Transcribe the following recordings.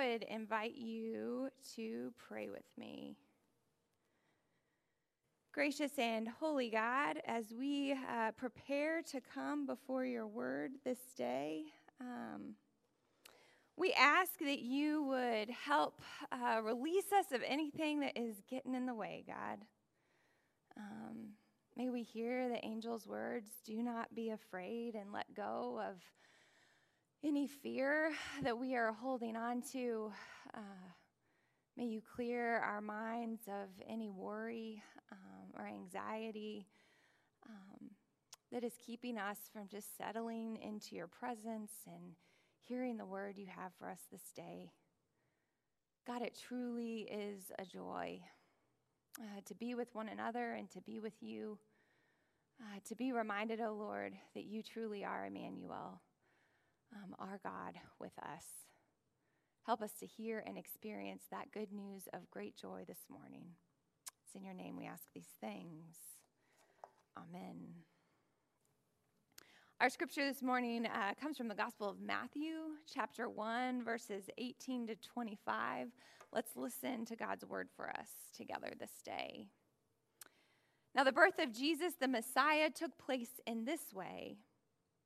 Would invite you to pray with me. Gracious and holy God, as we uh, prepare to come before your word this day, um, we ask that you would help uh, release us of anything that is getting in the way, God. Um, may we hear the angel's words do not be afraid and let go of any fear that we are holding on to. Uh, may you clear our minds of any worry um, or anxiety um, that is keeping us from just settling into your presence and hearing the word you have for us this day. God, it truly is a joy uh, to be with one another and to be with you, uh, to be reminded, O oh Lord, that you truly are Emmanuel um, our God with us. Help us to hear and experience that good news of great joy this morning. It's in your name we ask these things. Amen. Our scripture this morning uh, comes from the Gospel of Matthew, chapter 1, verses 18 to 25. Let's listen to God's word for us together this day. Now, the birth of Jesus, the Messiah, took place in this way.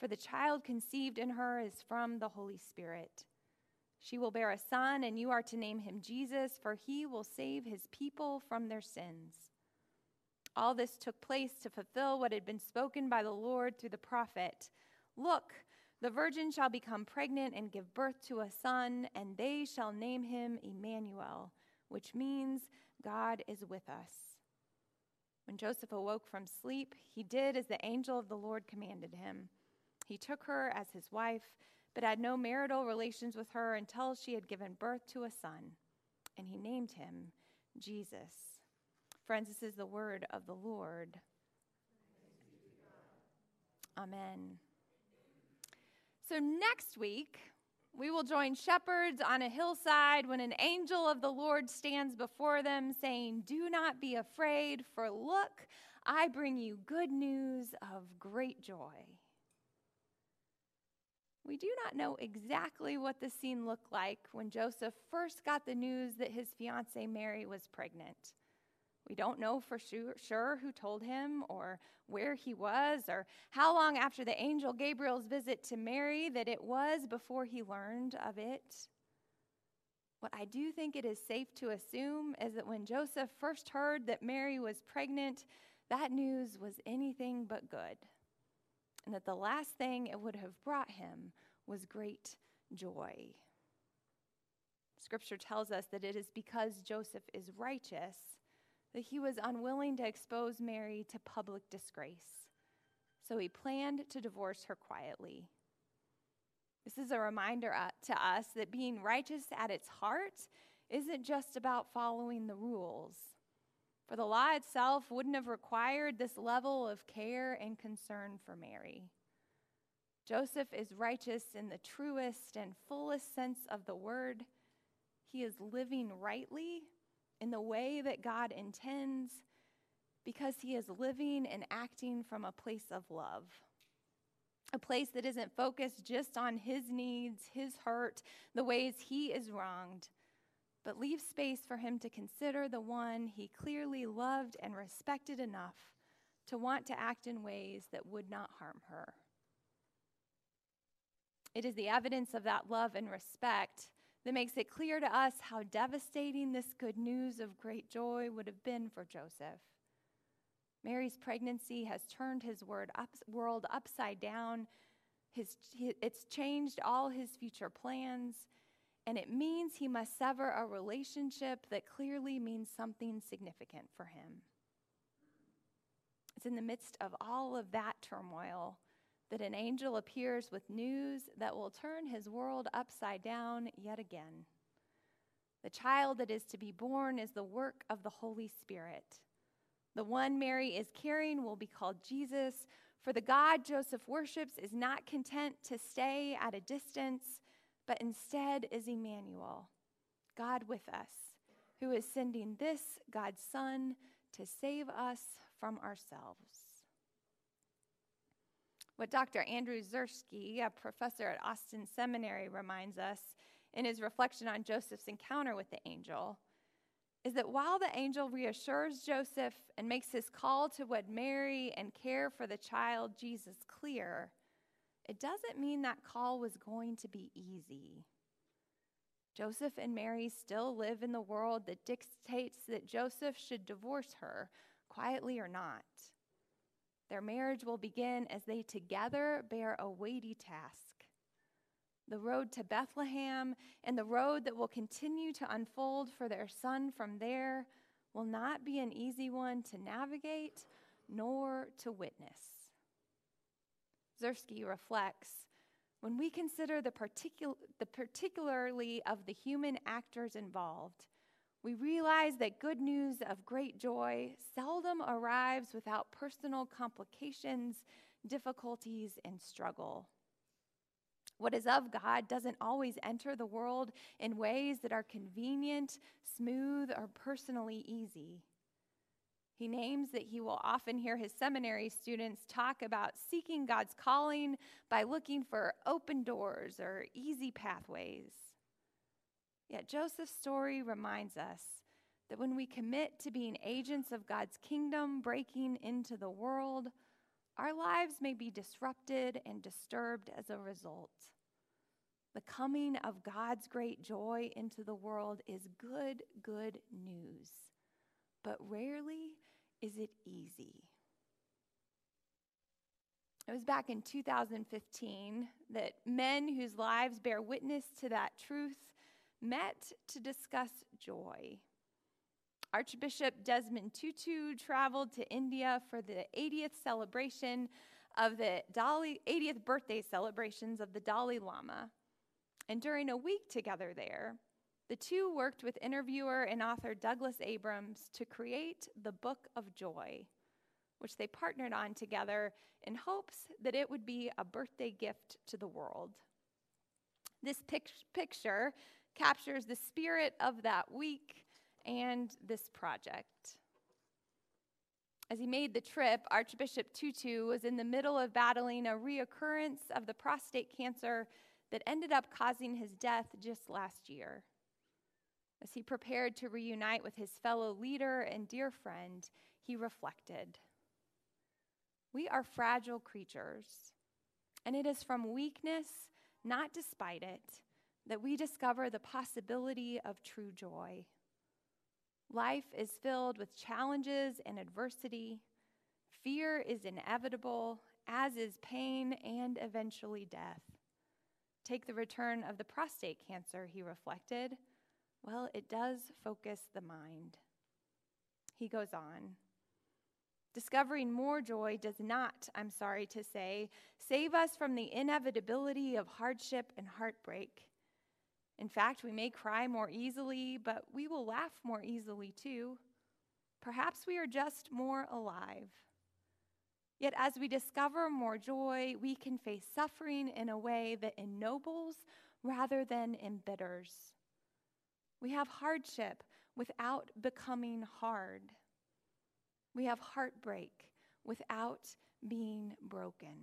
for the child conceived in her is from the Holy Spirit. She will bear a son, and you are to name him Jesus, for he will save his people from their sins. All this took place to fulfill what had been spoken by the Lord through the prophet Look, the virgin shall become pregnant and give birth to a son, and they shall name him Emmanuel, which means God is with us. When Joseph awoke from sleep, he did as the angel of the Lord commanded him. He took her as his wife, but had no marital relations with her until she had given birth to a son, and he named him Jesus. Friends, this is the word of the Lord. Amen. So, next week, we will join shepherds on a hillside when an angel of the Lord stands before them, saying, Do not be afraid, for look, I bring you good news of great joy. We do not know exactly what the scene looked like when Joseph first got the news that his fiancee Mary was pregnant. We don't know for sure, who told him or where he was or how long after the angel Gabriel's visit to Mary that it was before he learned of it. What I do think it is safe to assume is that when Joseph first heard that Mary was pregnant, that news was anything but good and that the last thing it would have brought him was great joy. Scripture tells us that it is because Joseph is righteous that he was unwilling to expose Mary to public disgrace. So he planned to divorce her quietly. This is a reminder uh, to us that being righteous at its heart isn't just about following the rules. For the law itself wouldn't have required this level of care and concern for Mary. Joseph is righteous in the truest and fullest sense of the word. He is living rightly in the way that God intends because he is living and acting from a place of love. A place that isn't focused just on his needs, his hurt, the ways he is wronged, but leave space for him to consider the one he clearly loved and respected enough to want to act in ways that would not harm her. It is the evidence of that love and respect that makes it clear to us how devastating this good news of great joy would have been for Joseph. Mary's pregnancy has turned his up, world upside down. His, it's changed all his future plans and it means he must sever a relationship that clearly means something significant for him. It's in the midst of all of that turmoil that an angel appears with news that will turn his world upside down yet again. The child that is to be born is the work of the Holy Spirit. The one Mary is carrying will be called Jesus, for the God Joseph worships is not content to stay at a distance, but instead is Emmanuel, God with us, who is sending this God's Son to save us from ourselves. What Dr. Andrew Zersky, a professor at Austin Seminary, reminds us in his reflection on Joseph's encounter with the angel is that while the angel reassures Joseph and makes his call to wed Mary and care for the child Jesus clear, it doesn't mean that call was going to be easy. Joseph and Mary still live in the world that dictates that Joseph should divorce her, quietly or not. Their marriage will begin as they together bear a weighty task the road to Bethlehem, and the road that will continue to unfold for their son from there will not be an easy one to navigate nor to witness. Zursky reflects when we consider the, particu- the particularly of the human actors involved, we realize that good news of great joy seldom arrives without personal complications, difficulties, and struggle. What is of God doesn't always enter the world in ways that are convenient, smooth, or personally easy. He names that he will often hear his seminary students talk about seeking God's calling by looking for open doors or easy pathways. Yet Joseph's story reminds us that when we commit to being agents of God's kingdom breaking into the world, our lives may be disrupted and disturbed as a result. The coming of God's great joy into the world is good, good news, but rarely is it easy. It was back in 2015 that men whose lives bear witness to that truth met to discuss joy. Archbishop Desmond Tutu traveled to India for the 80th celebration of the Dalai, 80th birthday celebrations of the Dalai Lama. And during a week together there, the two worked with interviewer and author Douglas Abrams to create the Book of Joy, which they partnered on together in hopes that it would be a birthday gift to the world. This pic- picture captures the spirit of that week and this project. As he made the trip, Archbishop Tutu was in the middle of battling a reoccurrence of the prostate cancer that ended up causing his death just last year. As he prepared to reunite with his fellow leader and dear friend, he reflected We are fragile creatures, and it is from weakness, not despite it, that we discover the possibility of true joy. Life is filled with challenges and adversity. Fear is inevitable, as is pain and eventually death. Take the return of the prostate cancer, he reflected. Well, it does focus the mind. He goes on. Discovering more joy does not, I'm sorry to say, save us from the inevitability of hardship and heartbreak. In fact, we may cry more easily, but we will laugh more easily too. Perhaps we are just more alive. Yet, as we discover more joy, we can face suffering in a way that ennobles rather than embitters. We have hardship without becoming hard. We have heartbreak without being broken.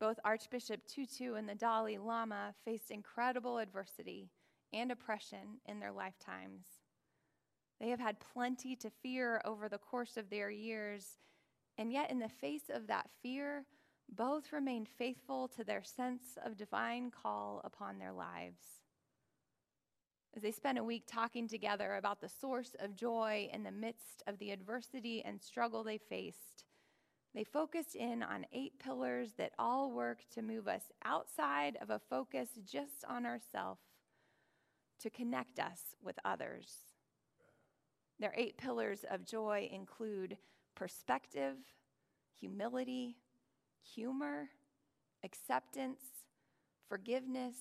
Both Archbishop Tutu and the Dalai Lama faced incredible adversity and oppression in their lifetimes. They have had plenty to fear over the course of their years, and yet, in the face of that fear, both remained faithful to their sense of divine call upon their lives. As they spent a week talking together about the source of joy in the midst of the adversity and struggle they faced, they focused in on eight pillars that all work to move us outside of a focus just on ourselves to connect us with others. Their eight pillars of joy include perspective, humility, humor, acceptance, forgiveness,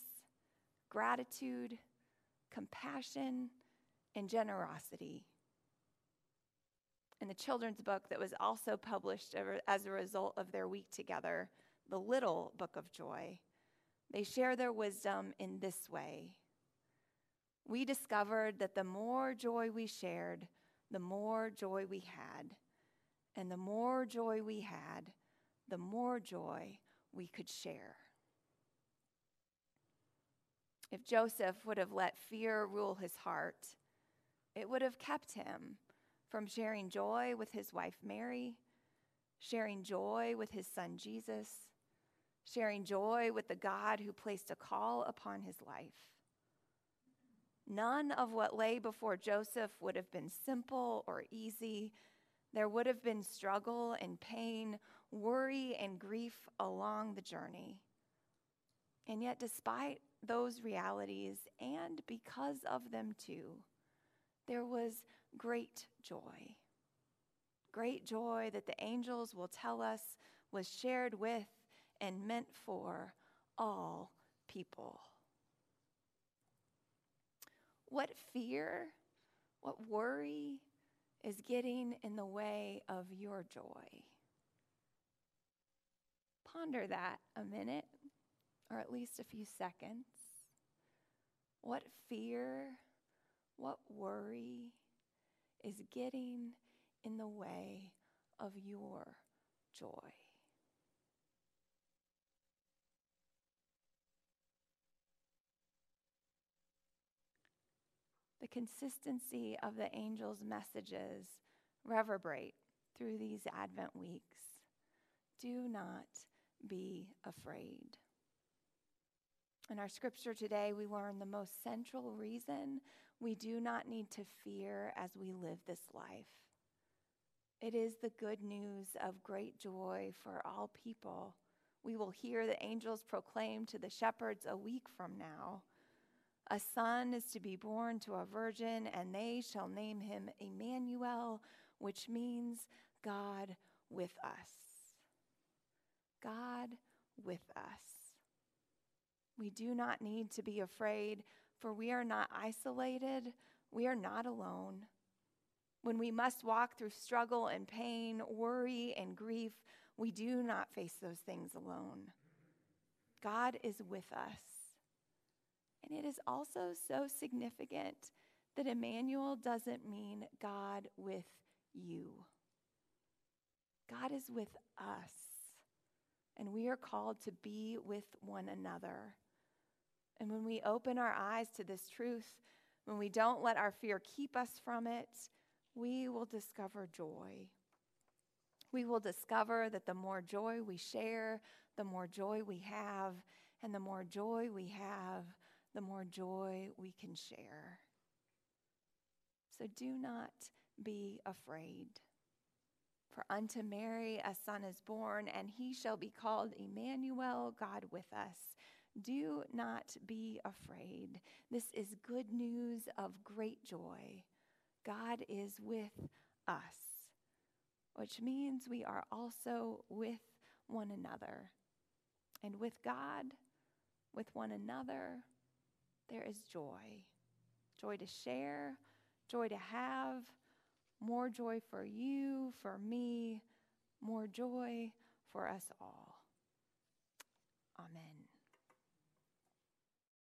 gratitude, compassion, and generosity. In the children's book that was also published as a result of their week together, The Little Book of Joy, they share their wisdom in this way. We discovered that the more joy we shared, the more joy we had. And the more joy we had, the more joy we could share. If Joseph would have let fear rule his heart, it would have kept him from sharing joy with his wife Mary, sharing joy with his son Jesus, sharing joy with the God who placed a call upon his life. None of what lay before Joseph would have been simple or easy. There would have been struggle and pain, worry and grief along the journey. And yet, despite those realities, and because of them too, there was great joy. Great joy that the angels will tell us was shared with and meant for all people. What fear, what worry is getting in the way of your joy? Ponder that a minute, or at least a few seconds. What fear, what worry is getting in the way of your joy? The consistency of the angel's messages reverberate through these Advent weeks. Do not be afraid. In our scripture today, we learn the most central reason we do not need to fear as we live this life. It is the good news of great joy for all people. We will hear the angels proclaim to the shepherds a week from now a son is to be born to a virgin, and they shall name him Emmanuel, which means God with us. God with us. We do not need to be afraid, for we are not isolated, we are not alone. When we must walk through struggle and pain, worry and grief, we do not face those things alone. God is with us. And it is also so significant that Emmanuel doesn't mean God with you. God is with us, and we are called to be with one another. And when we open our eyes to this truth, when we don't let our fear keep us from it, we will discover joy. We will discover that the more joy we share, the more joy we have, and the more joy we have, the more joy we can share. So do not be afraid. For unto Mary a son is born, and he shall be called Emmanuel, God with us. Do not be afraid. This is good news of great joy. God is with us, which means we are also with one another. And with God, with one another, there is joy joy to share, joy to have, more joy for you, for me, more joy for us all. Amen.